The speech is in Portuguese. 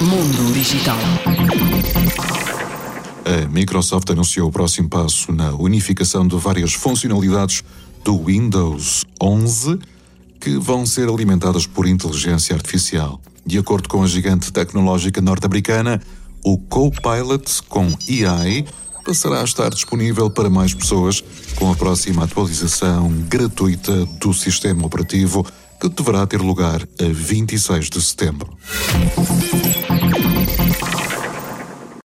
Mundo Digital. A Microsoft anunciou o próximo passo na unificação de várias funcionalidades do Windows 11 que vão ser alimentadas por inteligência artificial. De acordo com a gigante tecnológica norte-americana, o Copilot com AI passará a estar disponível para mais pessoas com a próxima atualização gratuita do sistema operativo que deverá ter lugar a 26 de setembro.